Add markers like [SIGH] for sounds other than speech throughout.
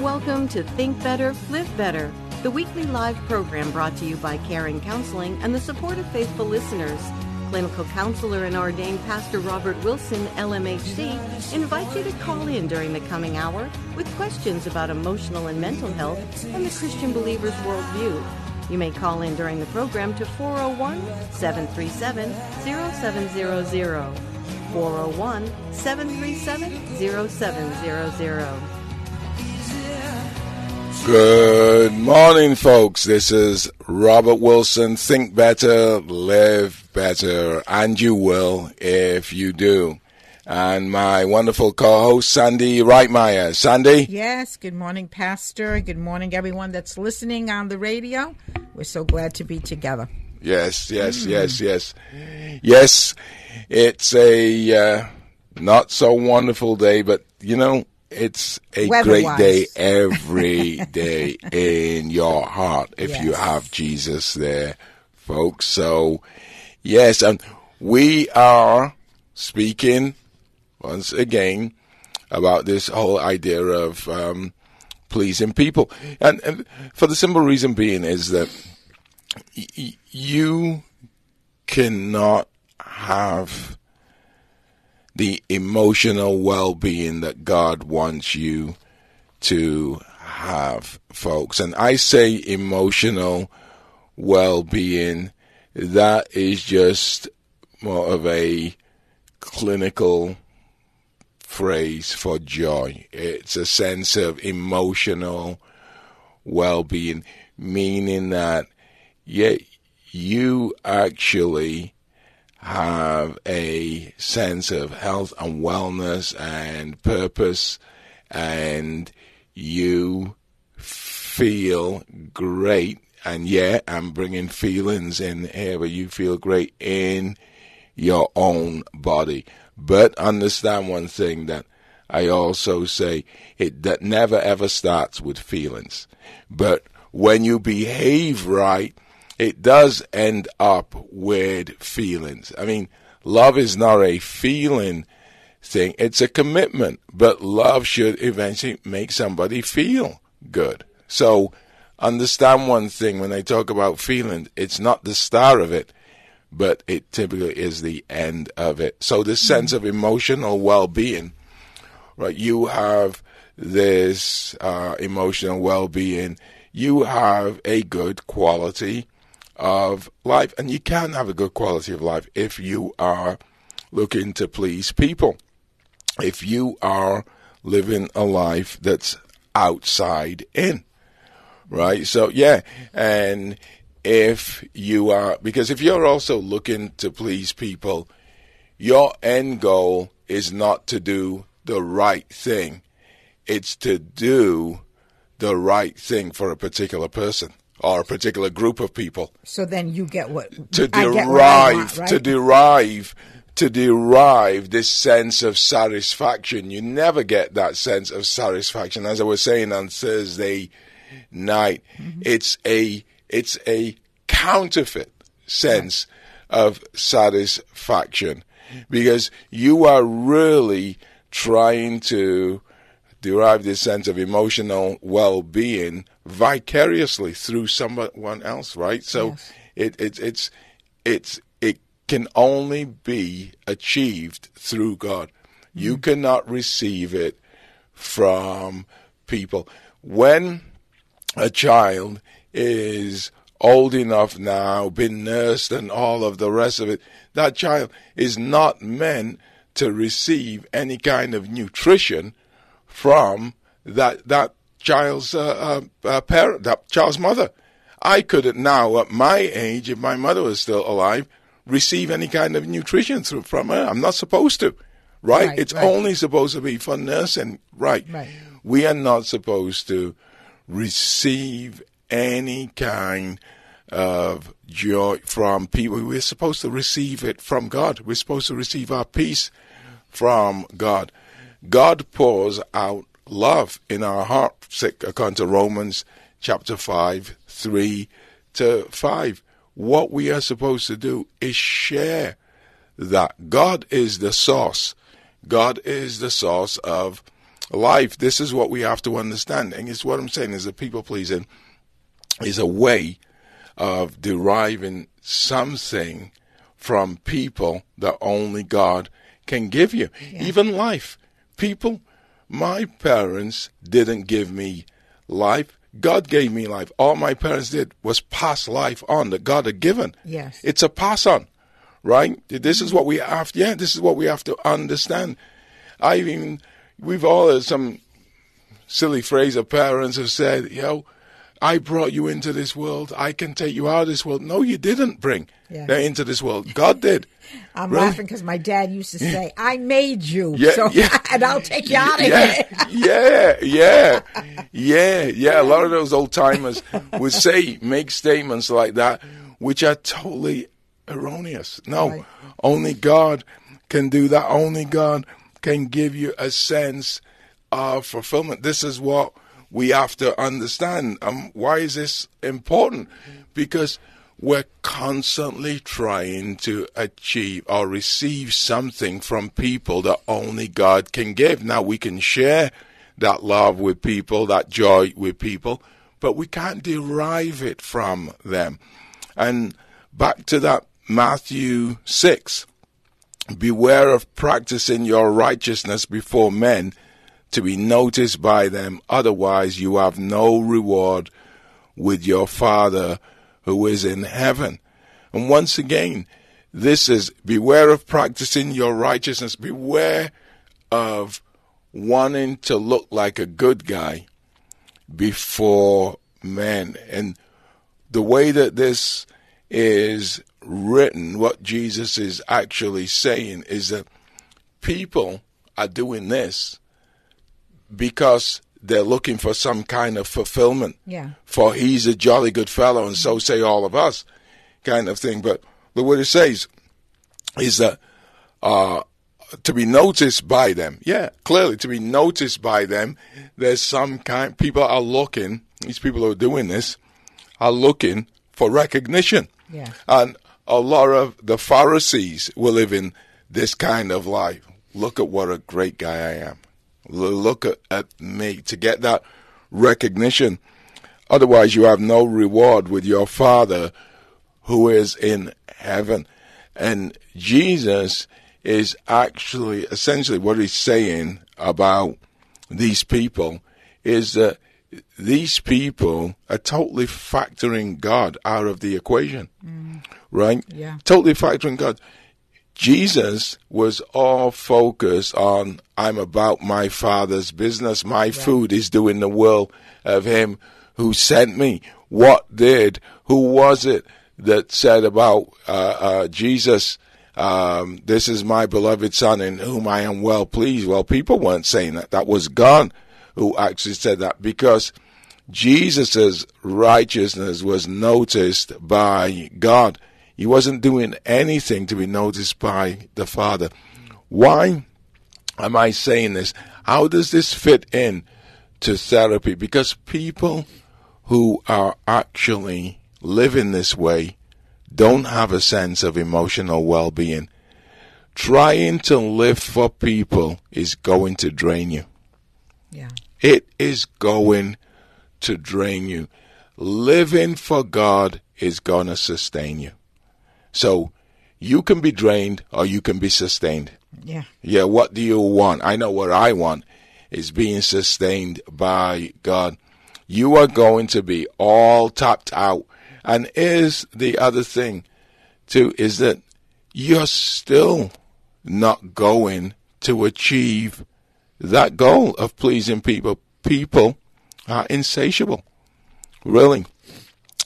Welcome to Think Better, Live Better, the weekly live program brought to you by Carein Counseling and the support of faithful listeners. Clinical counselor and ordained pastor Robert Wilson, LMHC, invites you to call in during the coming hour with questions about emotional and mental health and the Christian believer's worldview. You may call in during the program to 401 737 0700. 401 737 0700. Good morning, folks. This is Robert Wilson. Think better, live better, and you will if you do. And my wonderful co-host, Sandy Reitmeyer. Sandy? Yes, good morning, Pastor. Good morning, everyone that's listening on the radio. We're so glad to be together. Yes, yes, yes, yes. Yes, it's a uh, not so wonderful day, but you know, it's a great day every [LAUGHS] day in your heart if yes. you have Jesus there, folks. So, yes, and we are speaking once again about this whole idea of um, pleasing people, and, and, for the simple reason being is that y- you cannot have the emotional well being that God wants you to have, folks. And I say emotional well being, that is just more of a clinical phrase for joy. It's a sense of emotional well being, meaning that, yeah, you actually have a sense of health and wellness and purpose, and you feel great. And yeah, I'm bringing feelings in here, but you feel great in your own body. But understand one thing that I also say it that never ever starts with feelings. But when you behave right, it does end up with feelings. I mean, love is not a feeling thing, it's a commitment. But love should eventually make somebody feel good. So understand one thing when I talk about feelings, it's not the start of it, but it typically is the end of it. So this sense of emotional well being, right? You have this uh, emotional well being, you have a good quality of life. And you can have a good quality of life if you are looking to please people. If you are living a life that's outside in. Right? So, yeah. And if you are, because if you're also looking to please people, your end goal is not to do the right thing, it's to do the right thing for a particular person or a particular group of people. So then you get what to derive want, right? to derive to derive this sense of satisfaction. You never get that sense of satisfaction. As I was saying on Thursday night, mm-hmm. it's a it's a counterfeit sense right. of satisfaction because you are really trying to derive this sense of emotional well-being vicariously through someone else, right? So yes. it, it, it's it's it can only be achieved through God. Mm-hmm. You cannot receive it from people. When a child is old enough now, been nursed, and all of the rest of it, that child is not meant to receive any kind of nutrition from that that child's uh, uh, uh, parent, that child's mother. I couldn't now, at my age, if my mother was still alive, receive any kind of nutrition through, from her. I'm not supposed to, right? right it's right. only supposed to be for nursing, right? right? We are not supposed to receive any kind of joy from people. We're supposed to receive it from God. We're supposed to receive our peace from God. God pours out love in our heart, according to Romans chapter 5, 3 to 5. What we are supposed to do is share that. God is the source. God is the source of life, this is what we have to understand. And it's what I'm saying is that people pleasing is a way of deriving something from people that only God can give you. Yeah. Even life. People, my parents didn't give me life. God gave me life. All my parents did was pass life on that God had given. Yes. It's a pass on, right? This is what we have. To, yeah, this is what we have to understand. I mean, we've all heard some silly phrase of parents have said, you know, I brought you into this world. I can take you out of this world. No, you didn't bring yeah. them into this world. God did. [LAUGHS] I'm really? laughing because my dad used to say, "I made you, yeah, so yeah. [LAUGHS] and I'll take you out of yeah, here." yeah, yeah, [LAUGHS] yeah, yeah. A lot of those old timers would say, make statements like that, which are totally erroneous. No, right. only God can do that. Only God can give you a sense of fulfillment. This is what we have to understand. Um, why is this important? Because we're constantly trying to achieve or receive something from people that only God can give. Now, we can share that love with people, that joy with people, but we can't derive it from them. And back to that Matthew 6 Beware of practicing your righteousness before men to be noticed by them, otherwise, you have no reward with your Father who is in heaven. And once again, this is beware of practicing your righteousness, beware of wanting to look like a good guy before men. And the way that this is written, what Jesus is actually saying is that people are doing this because they're looking for some kind of fulfillment. Yeah. For he's a jolly good fellow, and so say all of us, kind of thing. But the what it says is that uh, to be noticed by them. Yeah, clearly to be noticed by them. There's some kind. People are looking. These people who are doing this are looking for recognition. Yeah. And a lot of the Pharisees were living this kind of life. Look at what a great guy I am look at, at me to get that recognition. Otherwise, you have no reward with your Father who is in heaven. And Jesus is actually essentially what he's saying about these people is that these people are totally factoring God out of the equation. Mm. Right? Yeah. Totally factoring God. Jesus was all focused on, I'm about my Father's business. My right. food is doing the will of Him who sent me. What did, who was it that said about uh, uh, Jesus, um, this is my beloved Son in whom I am well pleased? Well, people weren't saying that. That was God who actually said that because Jesus' righteousness was noticed by God. He wasn't doing anything to be noticed by the Father. Why am I saying this? How does this fit in to therapy? Because people who are actually living this way don't have a sense of emotional well being. Trying to live for people is going to drain you. Yeah. It is going to drain you. Living for God is going to sustain you. So you can be drained or you can be sustained. Yeah. Yeah. What do you want? I know what I want is being sustained by God. You are going to be all tapped out. And is the other thing too is that you're still not going to achieve that goal of pleasing people. People are insatiable. Really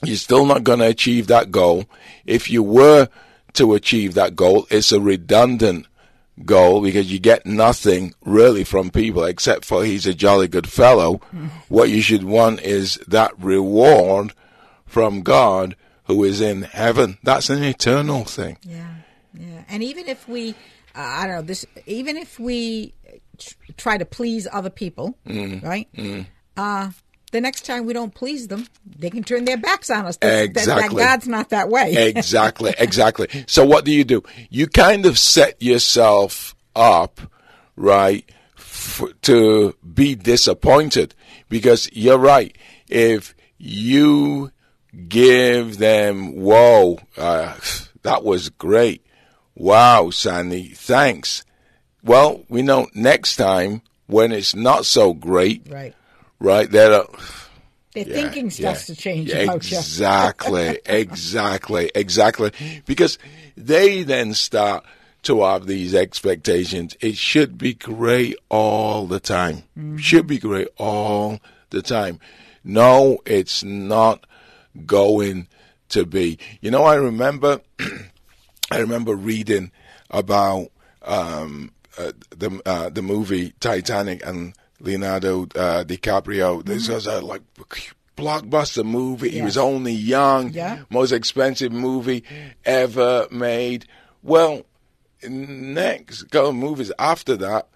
you're still not going to achieve that goal. If you were to achieve that goal, it's a redundant goal because you get nothing really from people except for he's a jolly good fellow. Mm-hmm. What you should want is that reward from God who is in heaven. That's an eternal thing. Yeah, yeah. And even if we, uh, I don't know this, even if we try to please other people, mm-hmm. right? Mm-hmm. Uh, the next time we don't please them, they can turn their backs on us. That, exactly. That, God's not that way. [LAUGHS] exactly. Exactly. So what do you do? You kind of set yourself up, right, f- to be disappointed because you're right. If you give them, whoa, uh, that was great. Wow, Sandy, thanks. Well, we know next time when it's not so great, Right. Right? That uh, Their yeah, thinking starts yeah. to change Yeah, exactly, [LAUGHS] exactly, exactly. Because they then start to have these expectations. It should be great all the time. Mm-hmm. Should be great all the time. No, it's not going to be. You know, I remember, [CLEARS THROAT] I remember reading about um, uh, the uh, the movie Titanic and Leonardo uh, DiCaprio. This was a like blockbuster movie. He was only young. Yeah. Most expensive movie ever made. Well, next couple of movies after that,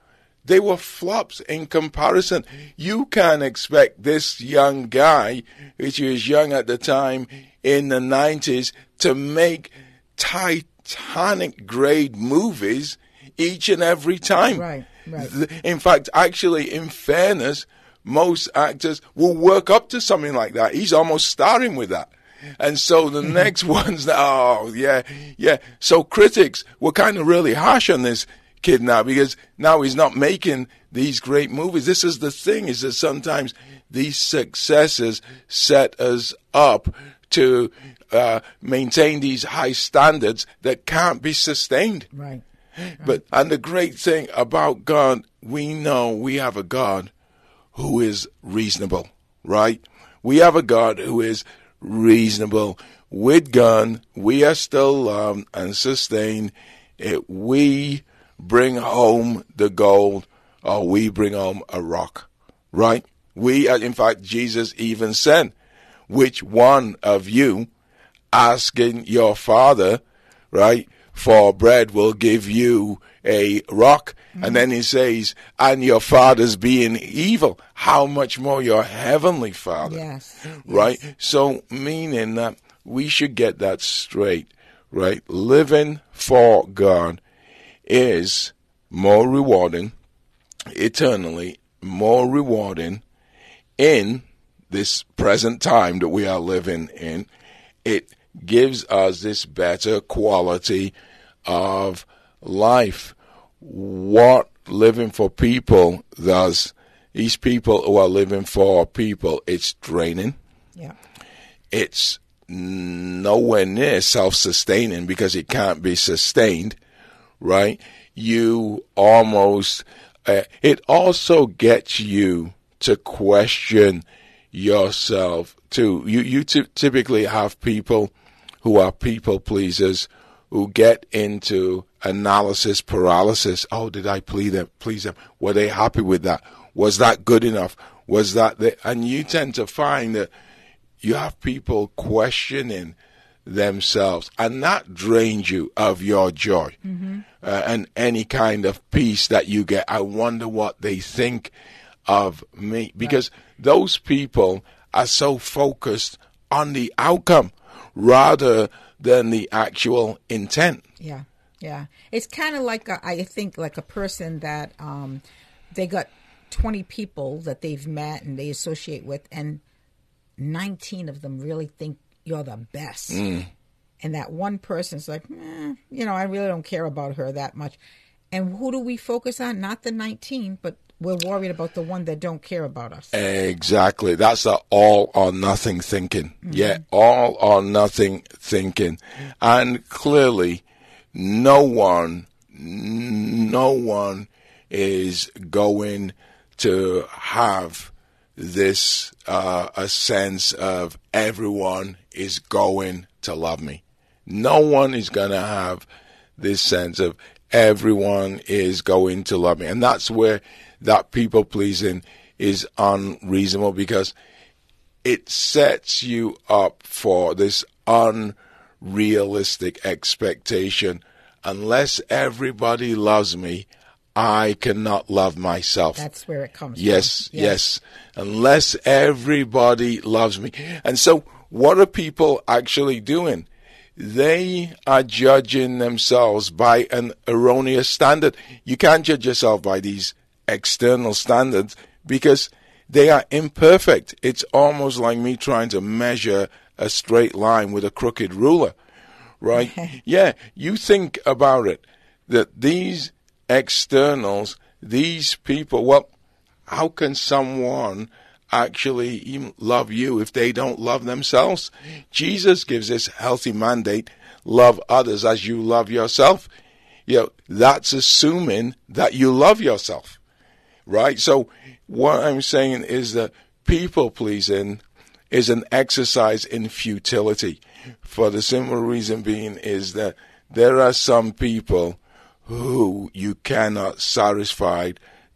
they were flops in comparison. You can't expect this young guy, which he was young at the time in the 90s, to make Titanic grade movies each and every time. Right, right. In fact, actually, in fairness, most actors will work up to something like that. He's almost starting with that. And so the [LAUGHS] next one's, oh, yeah, yeah. So critics were kind of really harsh on this kid now because now he's not making these great movies. This is the thing is that sometimes these successes set us up to uh, maintain these high standards that can't be sustained. Right. But and the great thing about God, we know we have a God who is reasonable, right? We have a God who is reasonable. With God, we are still loved and sustained. If we bring home the gold, or we bring home a rock, right? We, in fact, Jesus even said, "Which one of you, asking your father, right?" For bread will give you a rock. And mm-hmm. then he says, and your father's being evil. How much more your heavenly father? Yes. Right? So, meaning that we should get that straight, right? Living for God is more rewarding, eternally more rewarding in this present time that we are living in. It gives us this better quality of life. What living for people does, these people who are living for people, it's draining. Yeah. It's nowhere near self sustaining because it can't be sustained, right? You almost, uh, it also gets you to question yourself too. You, you t- typically have people who are people pleasers who get into analysis paralysis. Oh, did I please them? Please them? Were they happy with that? Was that good enough? Was that the, and you tend to find that you have people questioning themselves, and that drains you of your joy uh, and any kind of peace that you get. I wonder what they think of me because those people are so focused on the outcome rather than the actual intent. Yeah, yeah. It's kind of like a, I think like a person that um, they got twenty people that they've met and they associate with, and nineteen of them really think you're the best, and that one person's like, eh, you know, I really don't care about her that much. And who do we focus on? Not the nineteen, but we're worried about the one that don't care about us. Exactly. That's the all or nothing thinking. Yeah, all or nothing thinking. And clearly, no one, no one is going to have this uh, a sense of everyone is going to love me. No one is going to have this sense of everyone is going to love me. And that's where that people pleasing is unreasonable because it sets you up for this unrealistic expectation. Unless everybody loves me, I cannot love myself. That's where it comes. Yes, from. yes. Unless everybody loves me. And so, what are people actually doing? They are judging themselves by an erroneous standard. You can't judge yourself by these external standards because they are imperfect. It's almost like me trying to measure a straight line with a crooked ruler, right? [LAUGHS] yeah, you think about it that these externals, these people, well, how can someone actually love you if they don't love themselves? Jesus gives this healthy mandate love others as you love yourself. You know, that's assuming that you love yourself, right? So, what I'm saying is that people pleasing is an exercise in futility for the simple reason being is that there are some people who you cannot satisfy,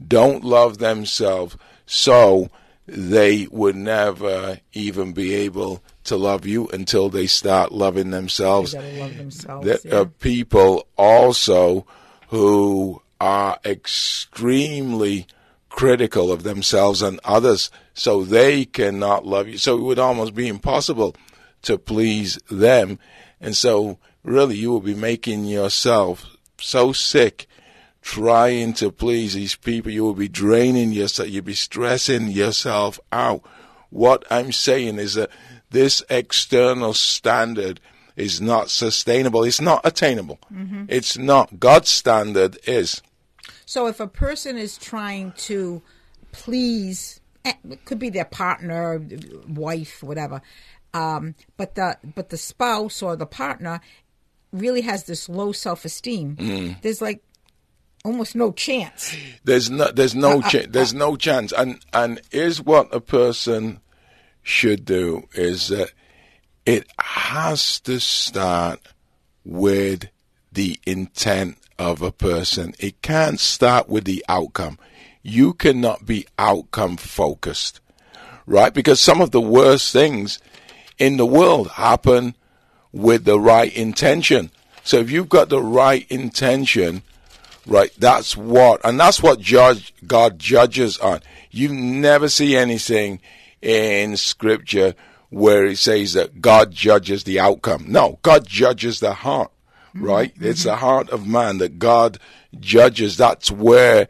don't love themselves, so they would never even be able to love you until they start loving themselves. Love themselves there yeah. are people also who are extremely critical of themselves and others, so they cannot love you. So it would almost be impossible to please them. And so, really, you will be making yourself so sick trying to please these people. You will be draining yourself. You'll be stressing yourself out. What I'm saying is that this external standard is not sustainable. It's not attainable. Mm-hmm. It's not. God's standard is. So if a person is trying to please, eh, it could be their partner, wife, whatever, um, but the but the spouse or the partner really has this low self esteem. Mm. There's like almost no chance. There's no there's no uh, there's uh, no chance. And and is what a person should do is that it has to start with the intent of a person. It can't start with the outcome. You cannot be outcome focused, right? Because some of the worst things in the world happen with the right intention. So if you've got the right intention, right, that's what, and that's what judge, God judges on. You never see anything in scripture where it says that God judges the outcome. No, God judges the heart, mm-hmm. right? Mm-hmm. It's the heart of man that God judges. That's where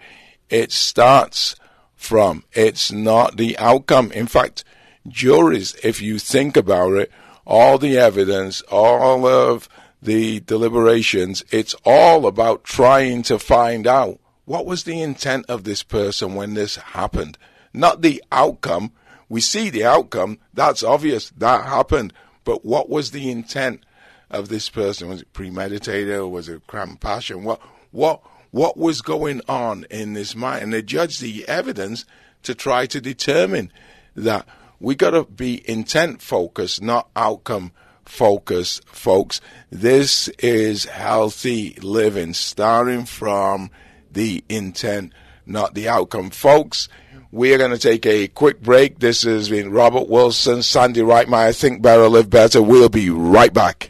it starts from. It's not the outcome. In fact, juries, if you think about it, all the evidence, all of the deliberations, it's all about trying to find out what was the intent of this person when this happened, not the outcome. We see the outcome, that's obvious, that happened, but what was the intent of this person? Was it premeditated or was it crime passion? What, what, what was going on in this mind? And they judge the evidence to try to determine that we got to be intent focused, not outcome focused, folks. This is healthy living, starting from the intent, not the outcome. Folks, we are going to take a quick break. This has been Robert Wilson, Sandy Reitmeyer, Think Better, Live Better. We'll be right back.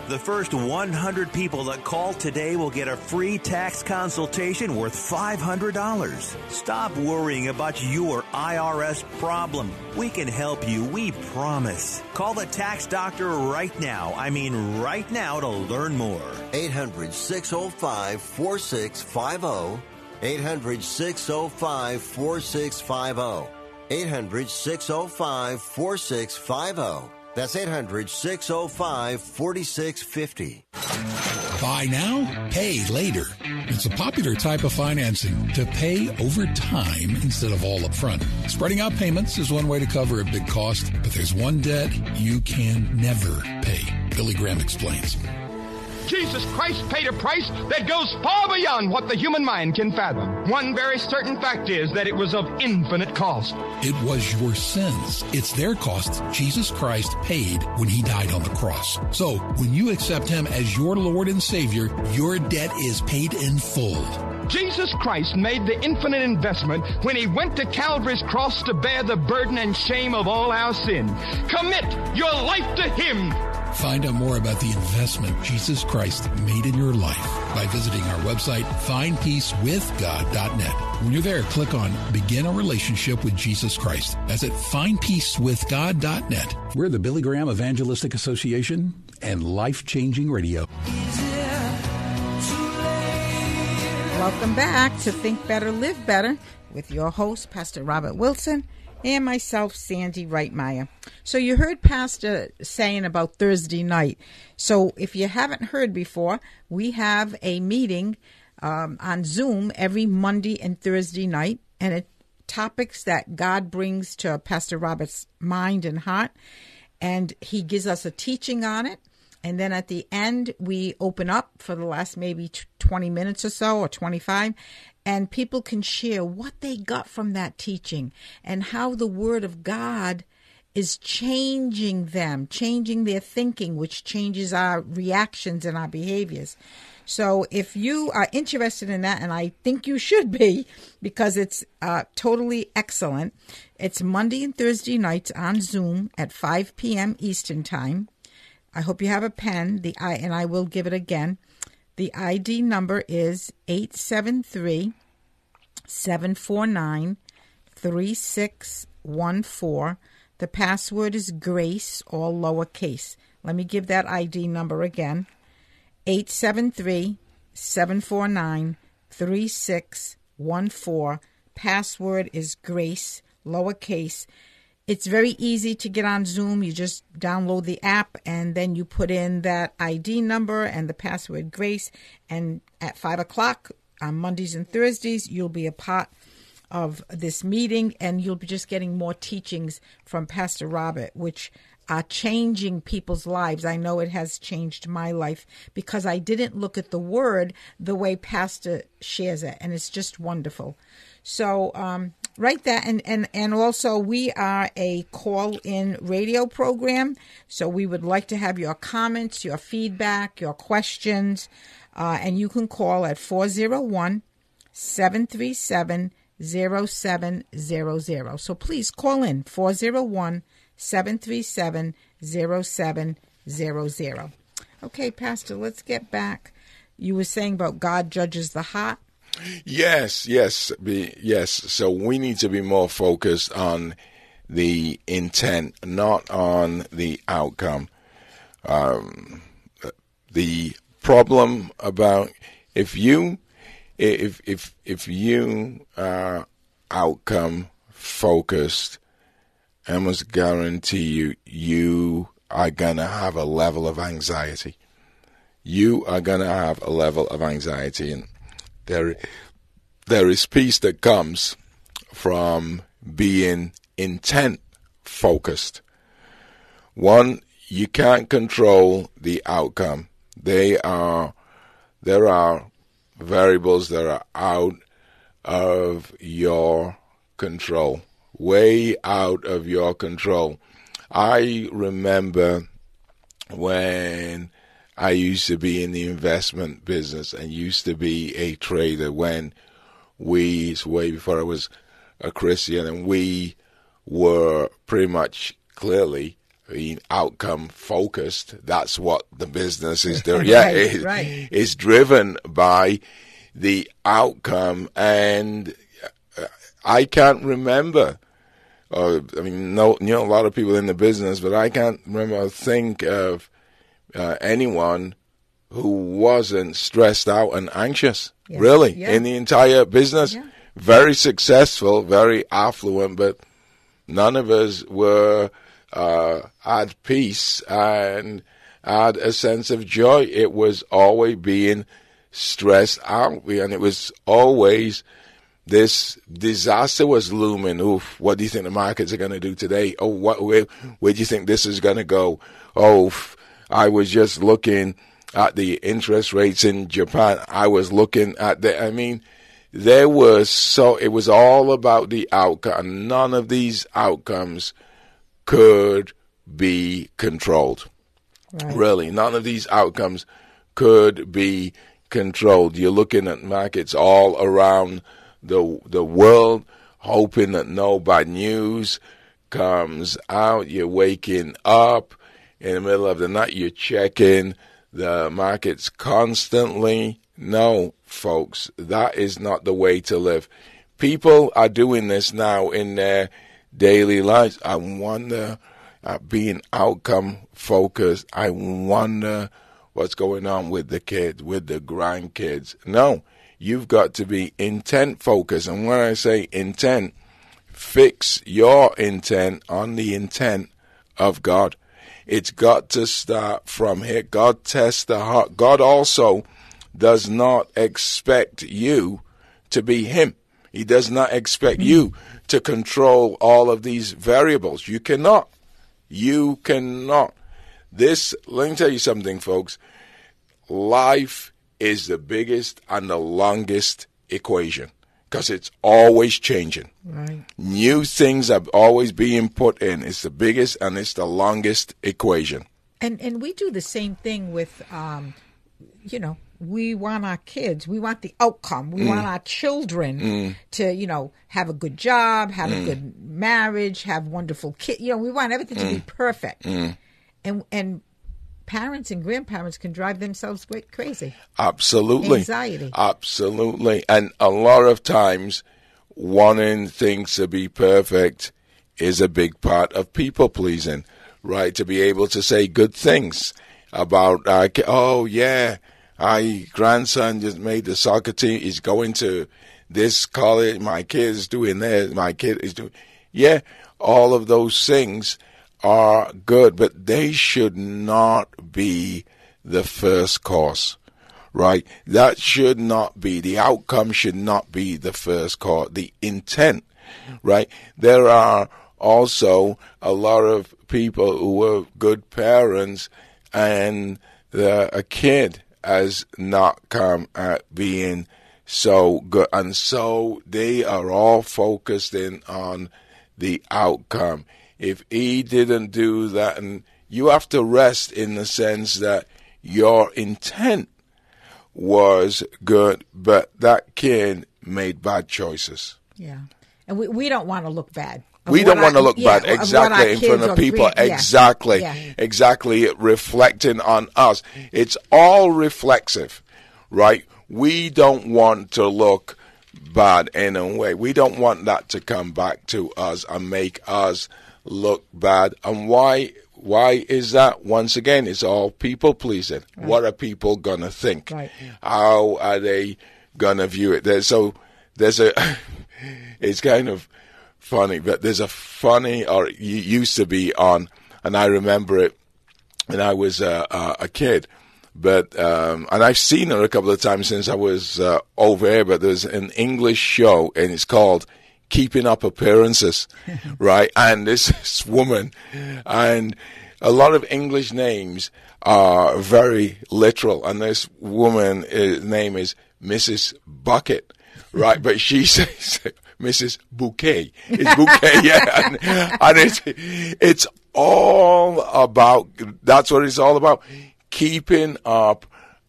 The first 100 people that call today will get a free tax consultation worth $500. Stop worrying about your IRS problem. We can help you, we promise. Call the tax doctor right now. I mean, right now to learn more. 800 605 4650. 800 605 4650. 800 605 4650. That's 800 605 4650. Buy now, pay later. It's a popular type of financing to pay over time instead of all up front. Spreading out payments is one way to cover a big cost, but there's one debt you can never pay. Billy Graham explains. Jesus Christ paid a price that goes far beyond what the human mind can fathom. One very certain fact is that it was of infinite cost. It was your sins. It's their cost Jesus Christ paid when he died on the cross. So when you accept him as your Lord and Savior, your debt is paid in full. Jesus Christ made the infinite investment when he went to Calvary's cross to bear the burden and shame of all our sin. Commit your life to him. Find out more about the investment Jesus Christ made in your life by visiting our website, findpeacewithgod.net. When you're there, click on Begin a Relationship with Jesus Christ. That's at findpeacewithgod.net. We're the Billy Graham Evangelistic Association and Life Changing Radio. Welcome back to Think Better, Live Better with your host, Pastor Robert Wilson, and myself, Sandy Reitmeyer. So, you heard Pastor saying about Thursday night. So, if you haven't heard before, we have a meeting um, on Zoom every Monday and Thursday night, and it topics that God brings to Pastor Robert's mind and heart, and he gives us a teaching on it. And then at the end, we open up for the last maybe 20 minutes or so, or 25, and people can share what they got from that teaching and how the Word of God is changing them, changing their thinking, which changes our reactions and our behaviors. So if you are interested in that, and I think you should be because it's uh, totally excellent, it's Monday and Thursday nights on Zoom at 5 p.m. Eastern Time. I hope you have a pen. The I and I will give it again. The ID number is 873 749 3614. The password is Grace, all lowercase. Let me give that ID number again 873 749 3614. Password is Grace, lowercase. It's very easy to get on Zoom. You just download the app and then you put in that ID number and the password Grace. And at 5 o'clock on Mondays and Thursdays, you'll be a part of this meeting and you'll be just getting more teachings from Pastor Robert, which are changing people's lives. I know it has changed my life because I didn't look at the word the way Pastor shares it, and it's just wonderful. So, um, write that and, and and also we are a call in radio program so we would like to have your comments your feedback your questions uh, and you can call at 401 737 0700 so please call in 401 737 0700 okay pastor let's get back. You were saying about god judges the heart Yes, yes, be, yes. So we need to be more focused on the intent, not on the outcome. Um, the problem about if you if if if you are outcome focused, I must guarantee you you are gonna have a level of anxiety. You are gonna have a level of anxiety, and there, there is peace that comes from being intent focused. One, you can't control the outcome. They are, there are variables that are out of your control, way out of your control. I remember when I used to be in the investment business and used to be a trader when we, it's way before I was a Christian, and we were pretty much clearly being outcome focused. That's what the business is doing. [LAUGHS] yeah, right, it, right. it's driven by the outcome, and I can't remember. Uh, I mean, no, you know, a lot of people in the business, but I can't remember. Think of uh, anyone who wasn't stressed out and anxious, yes. really, yeah. in the entire business. Yeah. Very successful, very affluent, but none of us were uh, at peace and had a sense of joy. It was always being stressed out, and it was always this disaster was looming. Oof, what do you think the markets are going to do today? Oh, what, where, where do you think this is going to go? Oh, I was just looking at the interest rates in Japan. I was looking at the, I mean, there was so, it was all about the outcome. None of these outcomes could be controlled. Right. Really, none of these outcomes could be controlled. You're looking at markets all around the the world, hoping that no bad news comes out. You're waking up in the middle of the night. You're checking the markets constantly. No, folks, that is not the way to live. People are doing this now in their daily lives. I wonder, uh, being outcome focused, I wonder what's going on with the kids, with the grandkids. No, you've got to be intent focused. And when I say intent, fix your intent on the intent of God. It's got to start from here. God tests the heart. God also does not expect you to be Him. He does not expect you to control all of these variables. You cannot. You cannot. This, let me tell you something, folks. Life is the biggest and the longest equation because it's always changing. Right. New things are always being put in. It's the biggest and it's the longest equation. And and we do the same thing with, um, you know, we want our kids, we want the outcome, we mm. want our children mm. to, you know, have a good job, have mm. a good marriage, have wonderful kids. You know, we want everything to be mm. perfect. Mm. And and parents and grandparents can drive themselves crazy. Absolutely. Anxiety. Absolutely. And a lot of times wanting things to be perfect is a big part of people pleasing, right? To be able to say good things about, uh, oh yeah, my grandson just made the soccer team. He's going to this college. My kid is doing this. My kid is doing. Yeah, all of those things are good, but they should not be the first cause, right? That should not be, the outcome should not be the first cause, the intent, right? There are also a lot of people who were good parents and the, a kid has not come at being so good. And so they are all focused in on the outcome. If he didn't do that, and you have to rest in the sense that your intent was good, but that kid made bad choices. Yeah. And we, we don't want to look bad we don't want to look yeah, bad exactly in front of people. Exactly, yeah. exactly. Reflecting on us. It's all reflexive, right? We don't want to look bad in a way. We don't want that to come back to us and make us look bad. And why? Why is that? Once again, it's all people pleasing. Right. What are people gonna think? Right. How are they gonna view it? There's so there's a. [LAUGHS] it's kind of funny, but there's a funny, or used to be on, and I remember it when I was uh, uh, a kid. But um, and I've seen her a couple of times since I was uh, over here. But there's an English show, and it's called Keeping Up Appearances, [LAUGHS] right? And this, this woman, and a lot of English names are very literal, and this woman uh, name is Mrs. Bucket, right? but she [LAUGHS] says Mrs. Bouquet. It's Bouquet, [LAUGHS] yeah. And, and it's, it's all about, that's what it's all about. Keeping up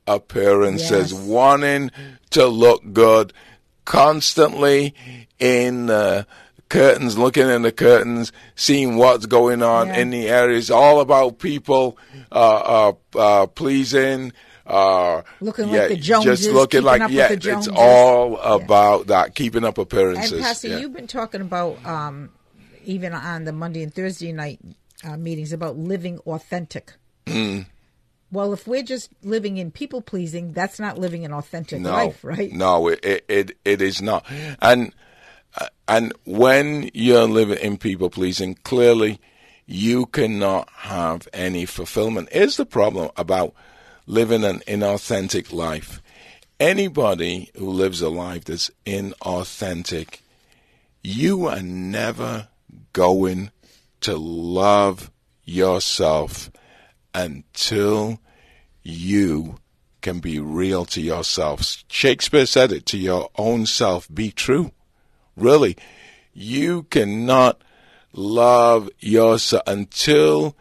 appearances, yes. wanting to look good, constantly in the curtains, looking in the curtains, seeing what's going on yeah. in the area. It's all about people uh, uh, uh, pleasing, uh, looking yeah, like the Joneses, just looking like yeah, it's all about yeah. that keeping up appearances. And Pastor, you've been talking about um, even on the Monday and Thursday night uh, meetings about living authentic. Mm. Well, if we're just living in people pleasing, that's not living an authentic no, life, right? No, it it it is not. And and when you're living in people pleasing, clearly you cannot have any fulfillment. Is the problem about living an inauthentic life. Anybody who lives a life that's inauthentic, you are never going to love yourself until you can be real to yourself. Shakespeare said it to your own self, be true. Really, you cannot love yourself until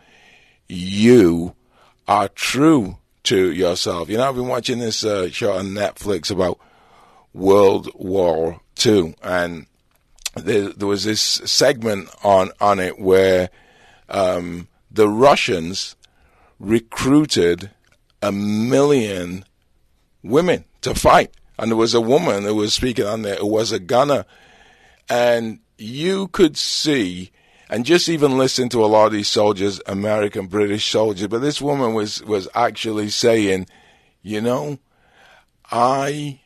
you are true to yourself. You know, I've been watching this uh, show on Netflix about World War II, and there, there was this segment on on it where um, the Russians recruited a million women to fight, and there was a woman who was speaking on there who was a gunner, and you could see and just even listen to a lot of these soldiers, American, British soldiers. But this woman was was actually saying, you know, I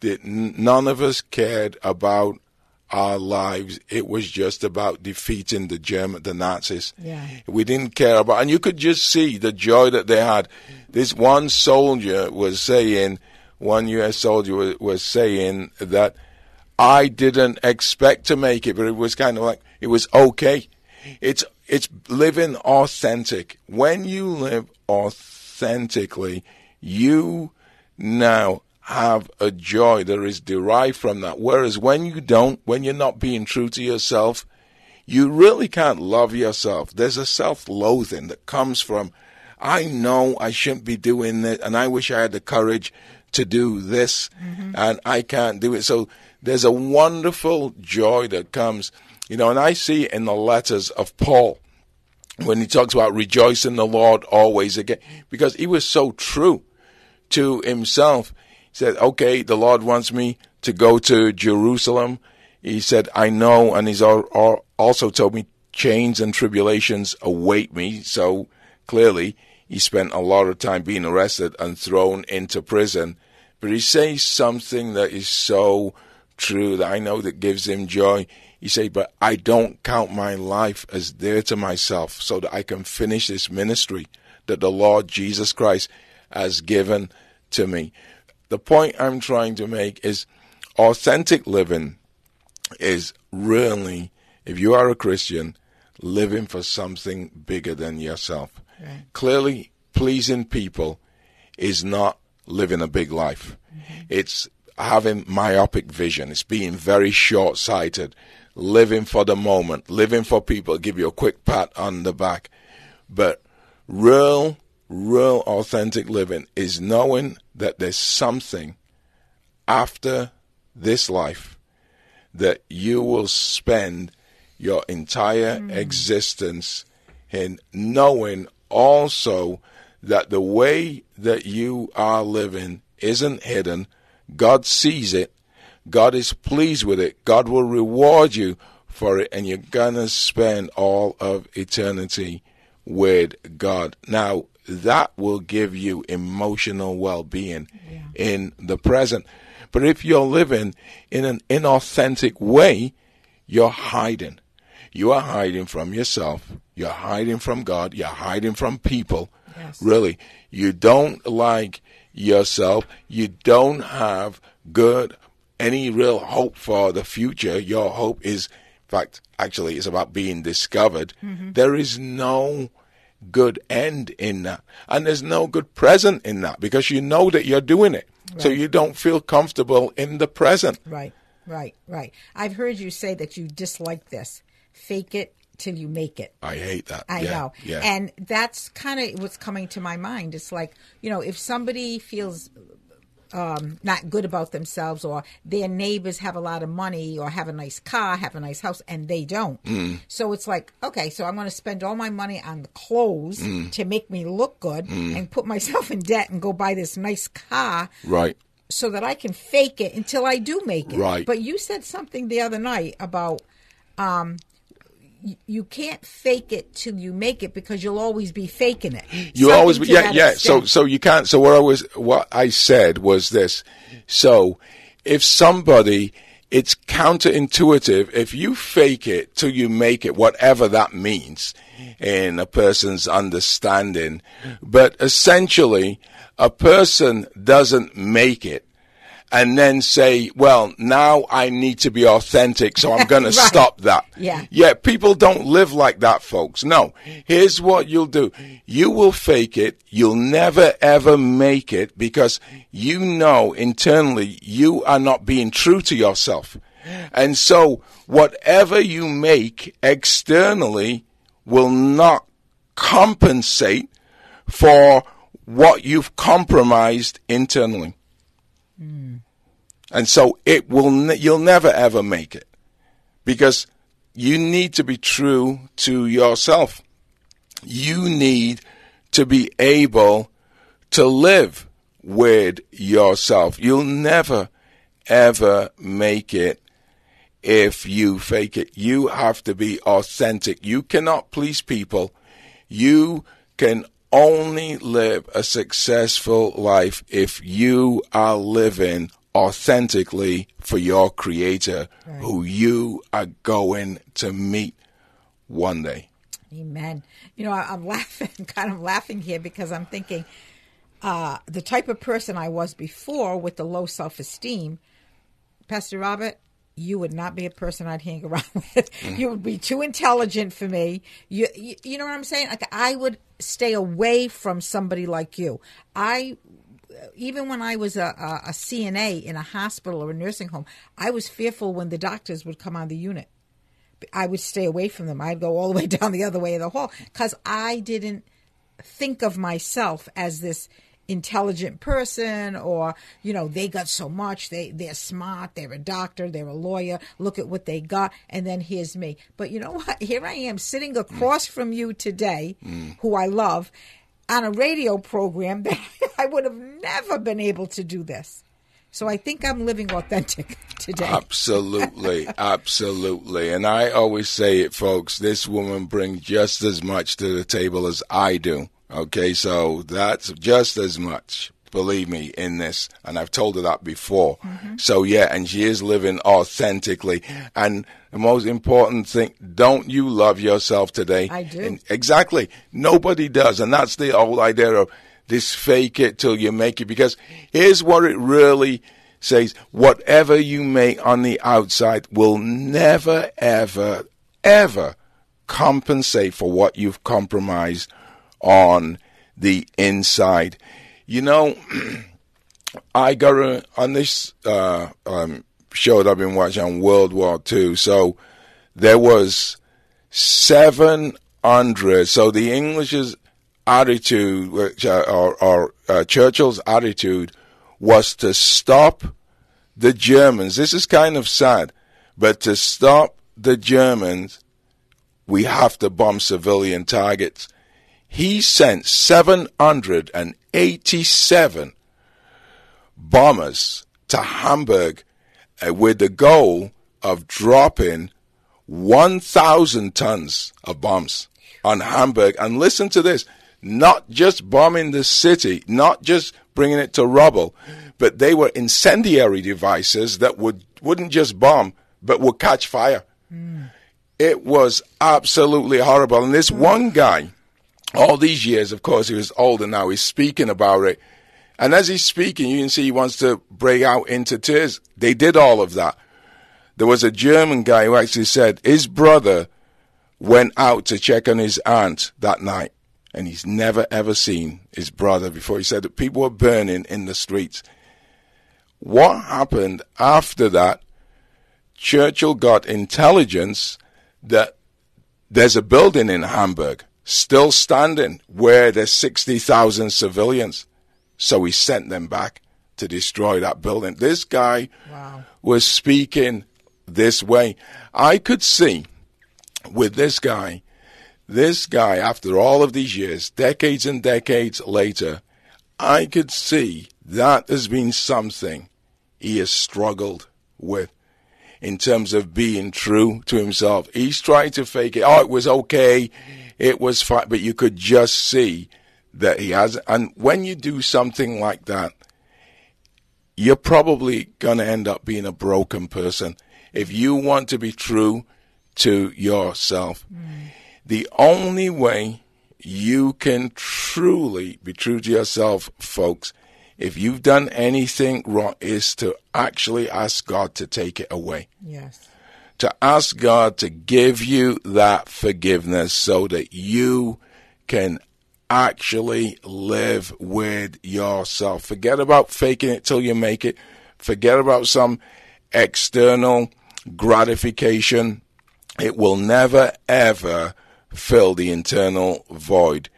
did. None of us cared about our lives. It was just about defeating the German, the Nazis. Yeah. We didn't care about, and you could just see the joy that they had. This one soldier was saying, one U.S. soldier was, was saying that I didn't expect to make it, but it was kind of like it was okay. It's it's living authentic. When you live authentically, you now have a joy that is derived from that. Whereas when you don't, when you're not being true to yourself, you really can't love yourself. There's a self loathing that comes from, I know I shouldn't be doing this, and I wish I had the courage to do this, mm-hmm. and I can't do it. So there's a wonderful joy that comes you know, and I see in the letters of Paul when he talks about rejoicing the Lord always again, because he was so true to himself. Said, okay, the Lord wants me to go to Jerusalem. He said, I know, and he's also told me chains and tribulations await me. So clearly, he spent a lot of time being arrested and thrown into prison. But he says something that is so true that I know that gives him joy. He said, But I don't count my life as dear to myself so that I can finish this ministry that the Lord Jesus Christ has given to me. The point I'm trying to make is authentic living is really, if you are a Christian, living for something bigger than yourself. Right. Clearly, pleasing people is not living a big life. Mm-hmm. It's having myopic vision. It's being very short sighted living for the moment, living for people, give you a quick pat on the back. But real, real authentic living is knowing that there's something after this life that you will spend your entire mm. existence in knowing also that the way that you are living isn't hidden. God sees it God is pleased with it. God will reward you for it, and you're going to spend all of eternity with God. Now, that will give you emotional well being yeah. in the present. But if you're living in an inauthentic way, you're hiding. You are hiding from yourself. You're hiding from God. You're hiding from people. Yes. Really. You don't like yourself. You don't have good any real hope for the future, your hope is, in fact, actually, it's about being discovered. Mm-hmm. There is no good end in that. And there's no good present in that because you know that you're doing it. Right. So you don't feel comfortable in the present. Right, right, right. I've heard you say that you dislike this. Fake it till you make it. I hate that. I yeah, know. Yeah. And that's kind of what's coming to my mind. It's like, you know, if somebody feels um, not good about themselves or their neighbors have a lot of money or have a nice car, have a nice house, and they don't. Mm. So it's like, okay, so I'm going to spend all my money on the clothes mm. to make me look good mm. and put myself in debt and go buy this nice car. Right. So that I can fake it until I do make it. Right. But you said something the other night about um, you can't fake it till you make it because you'll always be faking it. [GASPS] You Something always be, yeah, yeah. Extent. So, so you can't. So what I was, what I said was this. So, if somebody, it's counterintuitive. If you fake it till you make it, whatever that means in a person's understanding, but essentially, a person doesn't make it and then say, well, now I need to be authentic, so I'm [LAUGHS] going right. to stop that. Yeah. Yeah, people don't live like that, folks. No. Here's what you'll do. You will fake it. You'll never ever make it because you know internally you are not being true to yourself. And so whatever you make externally will not compensate for what you've compromised internally. Mm. And so it will, ne- you'll never ever make it because you need to be true to yourself. You need to be able to live with yourself. You'll never ever make it if you fake it. You have to be authentic. You cannot please people. You can only live a successful life if you are living authentically for your creator right. who you are going to meet one day. Amen. You know, I'm [LAUGHS] laughing, kind of laughing here because I'm thinking uh, the type of person I was before with the low self esteem, Pastor Robert, you would not be a person I'd hang [LAUGHS] around with. Mm. You would be too intelligent for me. You, you, you know what I'm saying? Like I would stay away from somebody like you. I even when I was a, a, a, CNA in a hospital or a nursing home, I was fearful when the doctors would come on the unit. I would stay away from them. I'd go all the way [LAUGHS] down the other way of the hall because I didn't think of myself as this intelligent person or you know they got so much they they're smart they're a doctor they're a lawyer look at what they got and then here's me but you know what [LAUGHS] here i am sitting across mm. from you today mm. who i love on a radio program that I would have never been able to do this. So I think I'm living authentic [LAUGHS] today. Absolutely, [LAUGHS] absolutely. And I always say it, folks, this woman brings just as much to the table as I do. Okay, so that's just as much believe me in this and i've told her that before mm-hmm. so yeah and she is living authentically and the most important thing don't you love yourself today i do and exactly nobody does and that's the whole idea of this fake it till you make it because here's what it really says whatever you make on the outside will never ever ever compensate for what you've compromised on the inside you know, [CLEARS THROAT] I got a, on this uh, um, show that I've been watching on World War II. So there was 700. So the English's attitude, which, uh, or, or uh, Churchill's attitude, was to stop the Germans. This is kind of sad, but to stop the Germans, we have to bomb civilian targets. He sent 787 bombers to Hamburg uh, with the goal of dropping 1,000 tons of bombs on Hamburg. And listen to this not just bombing the city, not just bringing it to rubble, but they were incendiary devices that would, wouldn't just bomb, but would catch fire. Mm. It was absolutely horrible. And this one guy, all these years, of course, he was older now. He's speaking about it. And as he's speaking, you can see he wants to break out into tears. They did all of that. There was a German guy who actually said his brother went out to check on his aunt that night. And he's never ever seen his brother before. He said that people were burning in the streets. What happened after that? Churchill got intelligence that there's a building in Hamburg still standing where there's 60,000 civilians. So he sent them back to destroy that building. This guy wow. was speaking this way. I could see with this guy, this guy, after all of these years, decades and decades later, I could see that has been something he has struggled with in terms of being true to himself. He's trying to fake it. Oh, it was okay. It was fine, but you could just see that he has. And when you do something like that, you're probably going to end up being a broken person. If you want to be true to yourself, mm. The only way you can truly be true to yourself, folks, if you've done anything wrong, is to actually ask God to take it away. Yes to ask God to give you that forgiveness so that you can actually live with yourself. Forget about faking it till you make it. Forget about some external gratification. It will never ever fill the internal void.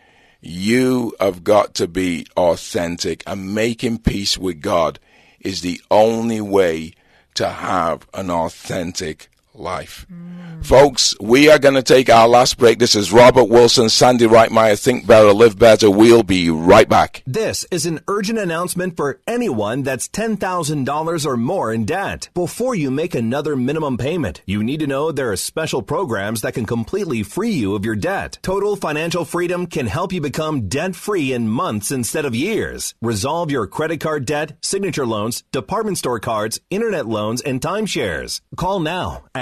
You have got to be authentic and making peace with God is the only way to have an authentic life. Mm. Folks, we are going to take our last break. This is Robert Wilson, Sandy Reitmeyer, Think Better, Live Better. We'll be right back. This is an urgent announcement for anyone that's $10,000 or more in debt. Before you make another minimum payment, you need to know there are special programs that can completely free you of your debt. Total Financial Freedom can help you become debt free in months instead of years. Resolve your credit card debt, signature loans, department store cards, internet loans, and timeshares. Call now at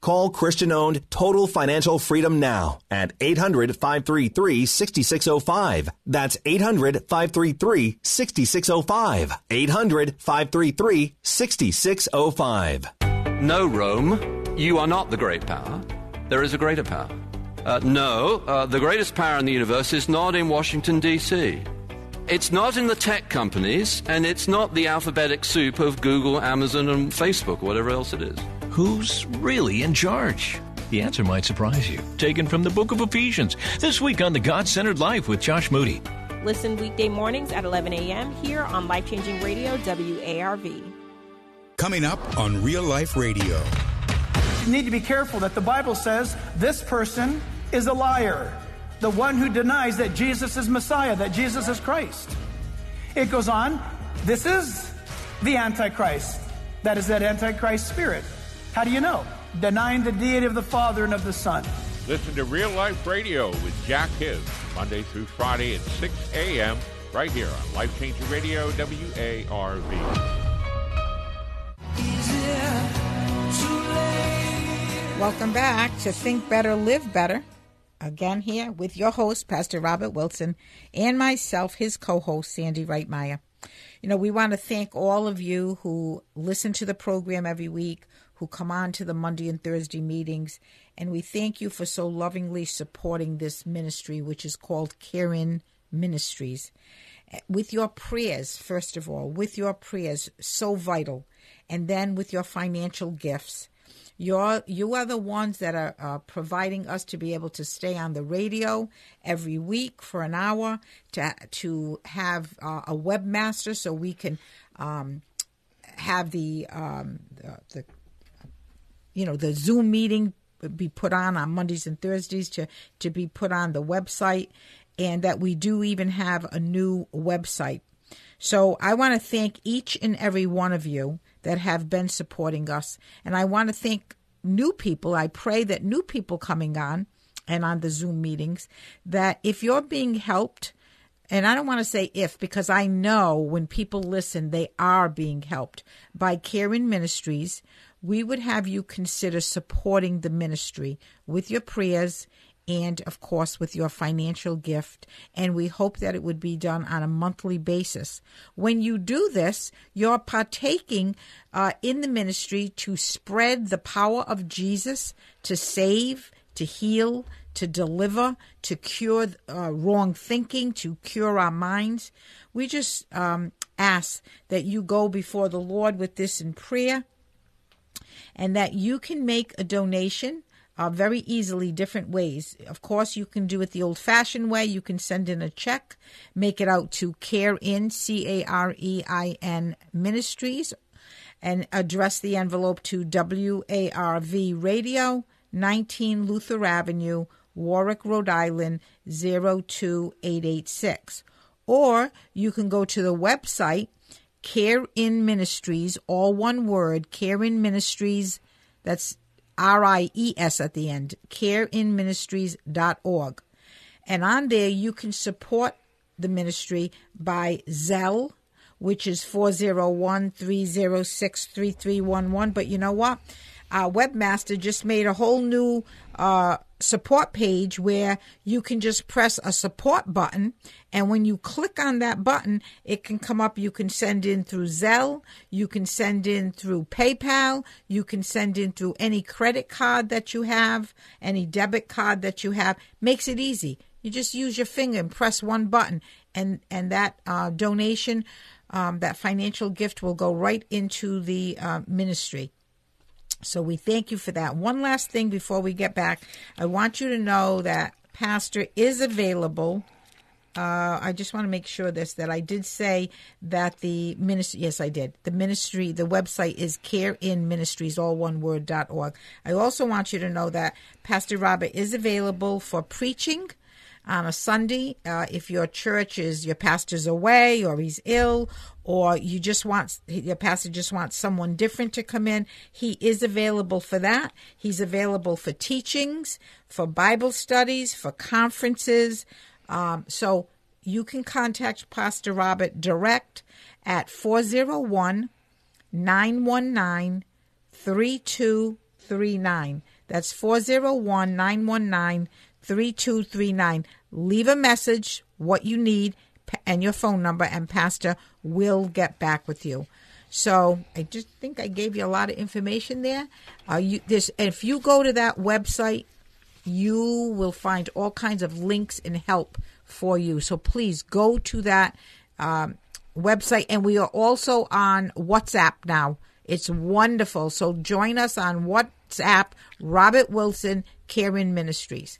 Call Christian owned Total Financial Freedom now at 800 533 6605. That's 800 533 6605. 800 533 6605. No, Rome, you are not the great power. There is a greater power. Uh, no, uh, the greatest power in the universe is not in Washington, D.C. It's not in the tech companies, and it's not the alphabetic soup of Google, Amazon, and Facebook, whatever else it is. Who's really in charge? The answer might surprise you. Taken from the book of Ephesians, this week on The God Centered Life with Josh Moody. Listen weekday mornings at 11 a.m. here on Life Changing Radio WARV. Coming up on Real Life Radio. You need to be careful that the Bible says this person is a liar, the one who denies that Jesus is Messiah, that Jesus is Christ. It goes on, this is the Antichrist. That is that Antichrist spirit. How do you know? Denying the deity of the Father and of the Son. Listen to Real Life Radio with Jack Hibbs, Monday through Friday at 6 a.m. right here on Life Changing Radio WARV. Welcome back to Think Better, Live Better. Again, here with your host, Pastor Robert Wilson, and myself, his co host, Sandy Reitmeyer. You know, we want to thank all of you who listen to the program every week, who come on to the Monday and Thursday meetings, and we thank you for so lovingly supporting this ministry, which is called Carein Ministries. With your prayers, first of all, with your prayers, so vital, and then with your financial gifts. You're, you are the ones that are uh, providing us to be able to stay on the radio every week for an hour, to, to have uh, a webmaster so we can um, have the, um, the, the you know the Zoom meeting be put on on Mondays and Thursdays to to be put on the website, and that we do even have a new website. So I want to thank each and every one of you that have been supporting us, and I want to thank new people. I pray that new people coming on and on the Zoom meetings that if you're being helped. And I don't want to say if because I know when people listen, they are being helped by Carein Ministries, we would have you consider supporting the ministry with your prayers and, of course, with your financial gift. And we hope that it would be done on a monthly basis. When you do this, you're partaking uh, in the ministry to spread the power of Jesus to save, to heal, to deliver, to cure uh, wrong thinking, to cure our minds. We just um, ask that you go before the Lord with this in prayer and that you can make a donation uh, very easily different ways. Of course, you can do it the old fashioned way. You can send in a check, make it out to Carein, C A R E I N Ministries, and address the envelope to WARV Radio, 19 Luther Avenue, Warwick, Rhode Island, 02886. Or you can go to the website Carein Ministries, all one word, Carein Ministries, that's R I E S at the end, careinministries.org. And on there, you can support the ministry by Zelle, which is 401 306 3311. But you know what? Our webmaster just made a whole new uh, support page where you can just press a support button. And when you click on that button, it can come up. You can send in through Zelle, you can send in through PayPal, you can send in through any credit card that you have, any debit card that you have. Makes it easy. You just use your finger and press one button, and and that uh, donation, um, that financial gift will go right into the uh, ministry. So we thank you for that. One last thing before we get back, I want you to know that Pastor is available. Uh, I just want to make sure this that I did say that the ministry. Yes, I did. The ministry, the website is Carein Ministries, all one word dot org. I also want you to know that Pastor Robert is available for preaching on a Sunday. Uh, if your church is your pastor's away or he's ill or you just want your pastor just wants someone different to come in, he is available for that. He's available for teachings, for Bible studies, for conferences. Um, so you can contact Pastor Robert direct at 401 919 3239. That's 401 919 3239. Leave a message, what you need, and your phone number, and Pastor will get back with you. So I just think I gave you a lot of information there. Uh, you, this, if you go to that website, you will find all kinds of links and help for you. So please go to that um, website. And we are also on WhatsApp now. It's wonderful. So join us on WhatsApp, Robert Wilson, Carein Ministries.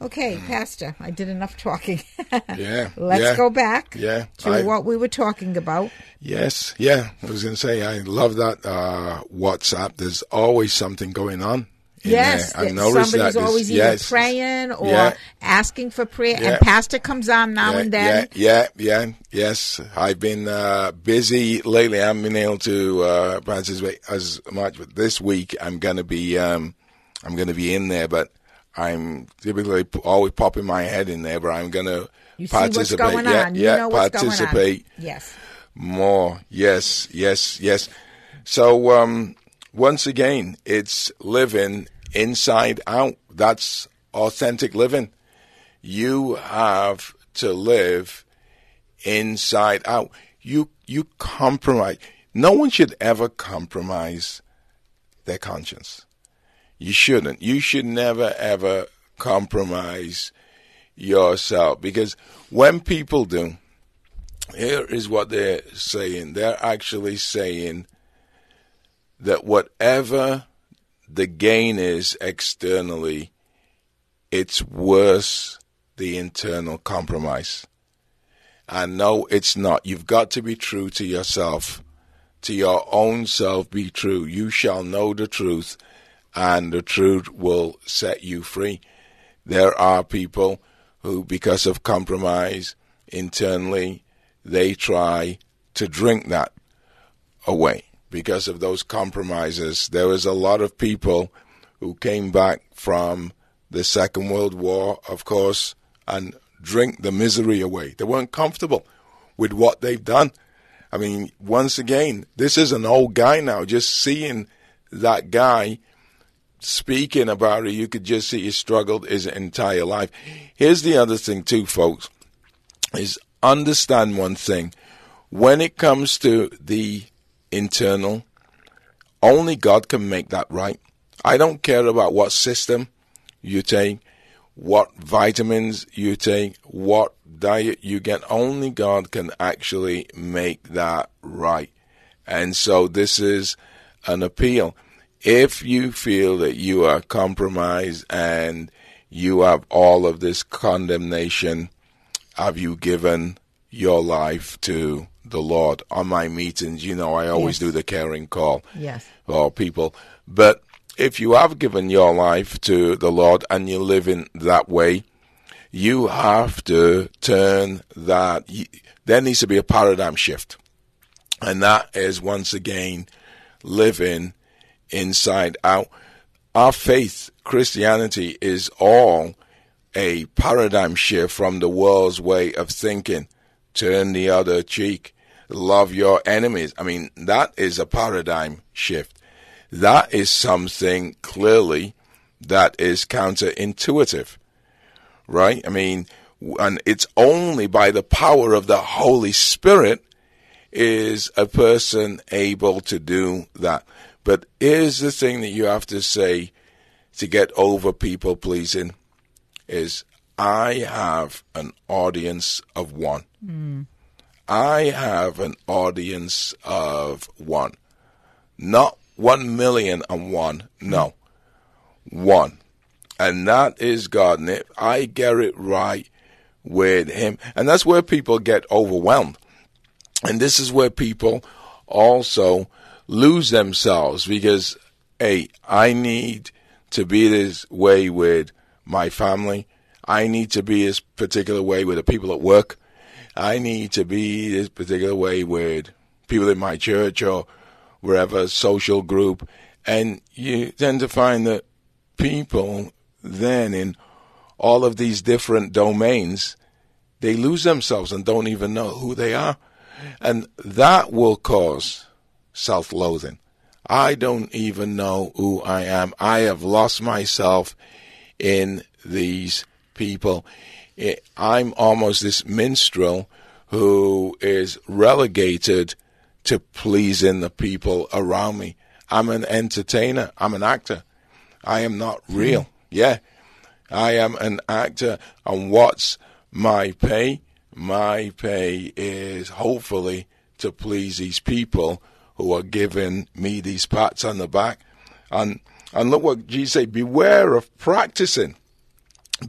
Okay, Pastor, I did enough talking. [LAUGHS] yeah. Let's yeah, go back yeah, to I, what we were talking about. Yes, yeah. I was going to say, I love that uh, WhatsApp. There's always something going on. Yes, I know. somebody's that always either yes, praying or yeah, asking for prayer, yeah, and Pastor comes on now yeah, and then. Yeah, yeah, yeah, yes. I've been uh, busy lately. I haven't been able to uh, participate as much, but this week I'm going to be um, I'm going to be in there. But I'm typically always popping my head in there, but I'm going to participate. yeah, yeah, participate. Yes. More. Yes, yes, yes. So, um, once again, it's living inside out. That's authentic living. You have to live inside out. You, you compromise. No one should ever compromise their conscience. You shouldn't. You should never ever compromise yourself because when people do, here is what they're saying. They're actually saying that whatever the gain is externally, it's worse the internal compromise. And no, it's not. You've got to be true to yourself, to your own self. Be true. You shall know the truth, and the truth will set you free. There are people who, because of compromise internally, they try to drink that away. Because of those compromises, there was a lot of people who came back from the Second World War, of course, and drink the misery away. They weren't comfortable with what they've done. I mean, once again, this is an old guy now. Just seeing that guy speaking about it, you could just see he struggled his entire life. Here's the other thing, too, folks, is understand one thing. When it comes to the internal, only God can make that right. I don't care about what system you take, what vitamins you take, what diet you get. Only God can actually make that right. And so this is an appeal if you feel that you are compromised and you have all of this condemnation, have you given your life to the Lord? On my meetings, you know, I always yes. do the caring call yes. for people. But if you have given your life to the Lord and you live in that way, you have to turn that. There needs to be a paradigm shift. And that is once again living inside out. Our faith, Christianity, is all a paradigm shift from the world's way of thinking. Turn the other cheek, love your enemies. I mean, that is a paradigm shift. That is something clearly that is counterintuitive, right? I mean, and it's only by the power of the Holy Spirit is a person able to do that. But here's the thing that you have to say to get over people pleasing is I have an audience of one. Mm. I have an audience of one. Not one million and one. No. One. And that is God. And if I get it right with Him, and that's where people get overwhelmed. And this is where people also lose themselves because, hey, I need to be this way with my family. I need to be this particular way with the people at work. I need to be this particular way with people in my church or wherever social group. And you tend to find that people then in all of these different domains, they lose themselves and don't even know who they are. And that will cause self loathing. I don't even know who I am. I have lost myself in these people. I'm almost this minstrel who is relegated to pleasing the people around me. I'm an entertainer. I'm an actor. I am not real. Mm. Yeah. I am an actor. And what's my pay? My pay is hopefully to please these people who are giving me these pats on the back. And and look what Jesus said, beware of practicing.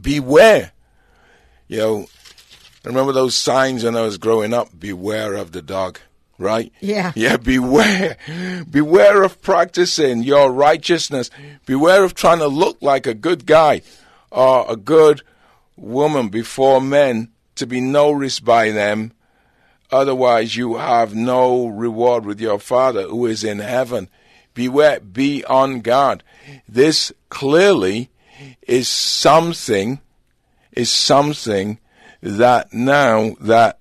Beware. You know, remember those signs when I was growing up? Beware of the dog right? Yeah. Yeah, [LAUGHS] beware. beware of practicing your righteousness. Beware of trying to look like a good guy or a good woman before men to be noticed by them. Otherwise, you have no reward with your Father who is in heaven. Beware, be on guard. This clearly is something, is something that now that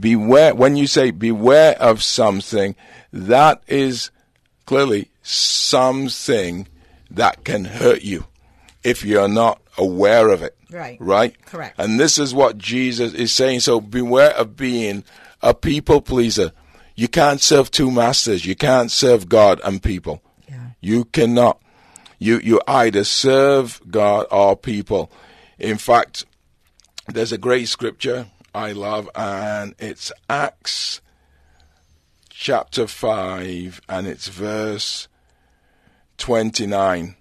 beware, when you say beware of something, that is clearly something that can hurt you if you're not aware of it. Right. Right? Correct. And this is what Jesus is saying. So beware of being a people pleaser. You can't serve two masters. You can't serve God and people. Yeah. You cannot. You you either serve God or people. In fact, there's a great scripture I love, and it's Acts chapter 5, and it's verse 29.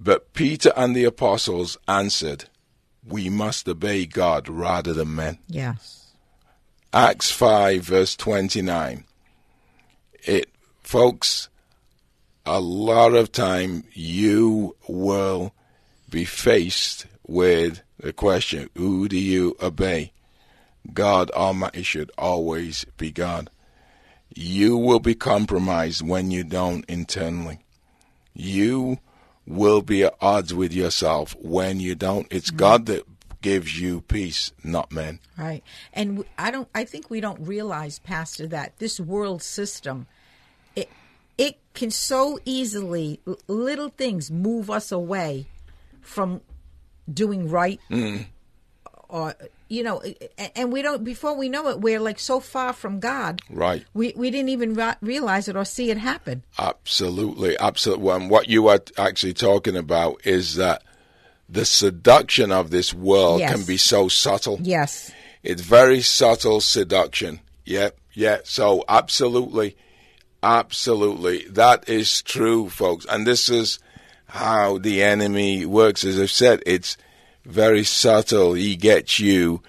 But Peter and the apostles answered, We must obey God rather than men. Yes. Acts 5, verse 29. It, folks, a lot of time you will be faced with the question, who do you obey? God Almighty should always be God. You will be compromised when you don't internally. You will be at odds with yourself when you don't. It's mm-hmm. God that gives you peace, not men. Right. And I don't I think we don't realize pastor that this world system it it can so easily little things move us away from doing right mm. Or you know and we don't before we know it we're like so far from god. Right. We we didn't even re- realize it or see it happen. Absolutely. Absolutely and what you are actually talking about is that the seduction of this world yes. can be so subtle. Yes. It's very subtle seduction. Yeah yeah so absolutely. Absolutely. That is true folks. And this is how the enemy works. As I've said, it's very subtle. He gets you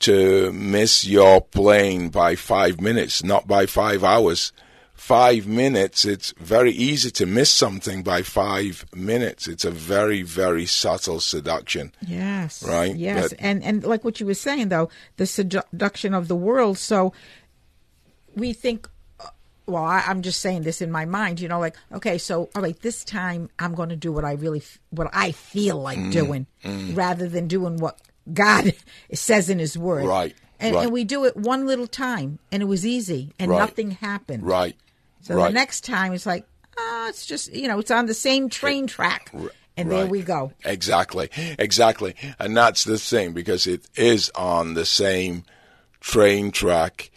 to miss your plane by five minutes, not by five hours. Five minutes, it's very easy to miss something by five minutes. It's a very, very subtle seduction. Yes. Right? Yes. But, and and like what you were saying though, the seduction of the world. So we think well, I, am just saying this in my mind, you know, like, okay, so all right, this time I'm going to do what I really, what I feel like mm, doing, mm. rather than doing what God [LAUGHS] says in His Word. Right. And, right. and we do it one little time, and it was easy, and right. nothing happened. Right. So right. the next time it's like, oh, it's just you know, it's on the same train track. And there we go. Exactly, exactly, and that's the thing because it is on the same train track.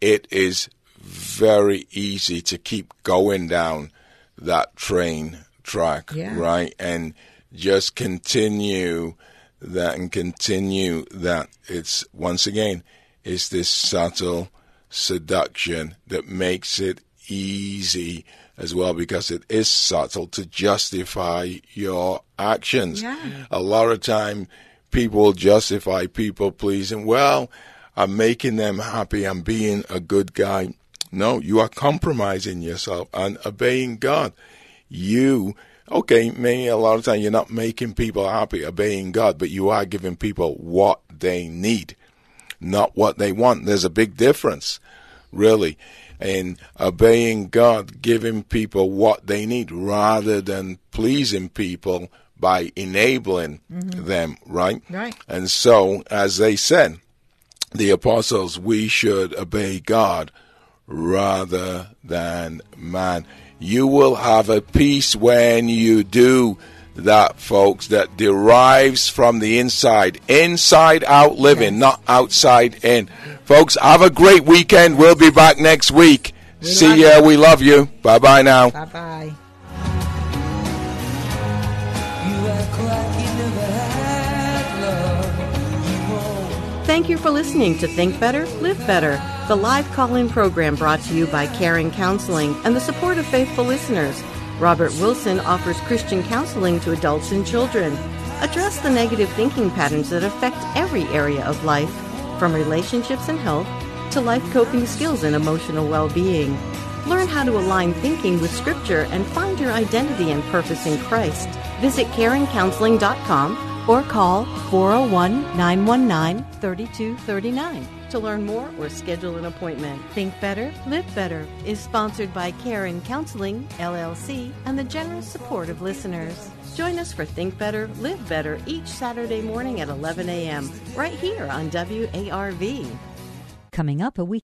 It is very easy to keep going down that train track, yeah. right? And just continue that and continue that. It's once again, it's this subtle seduction that makes it easy as well because it is subtle to justify your actions. Yeah. A lot of time people justify people pleasing. Well, I'm making them happy. I'm being a good guy. No, you are compromising yourself and obeying God. You, okay, maybe a lot of time you're not making people happy obeying God, but you are giving people what they need, not what they want. There's a big difference, really, in obeying God, giving people what they need rather than pleasing people by enabling mm-hmm. them, right? Right. And so, as they said, the apostles, we should obey God rather than man. You will have a peace when you do that, folks, that derives from the inside. Inside out living, not outside in. Folks, have a great weekend. We'll be back next week. We See ya. We love you. Bye bye now. Bye bye. Thank you for listening to Think Better, Live Better, the live call in program brought to you by Caring Counseling and the support of faithful listeners. Robert Wilson offers Christian counseling to adults and children. Address the negative thinking patterns that affect every area of life, from relationships and health to life coping skills and emotional well being. Learn how to align thinking with Scripture and find your identity and purpose in Christ. Visit caringcounseling.com or call 401 919 3239 to learn more or schedule an appointment. Think Better, Live Better is sponsored by Caring Counseling, LLC, and the generous support of listeners. Join us for Think Better, Live Better each Saturday morning at 11 a.m. right here on WARV. Coming up a week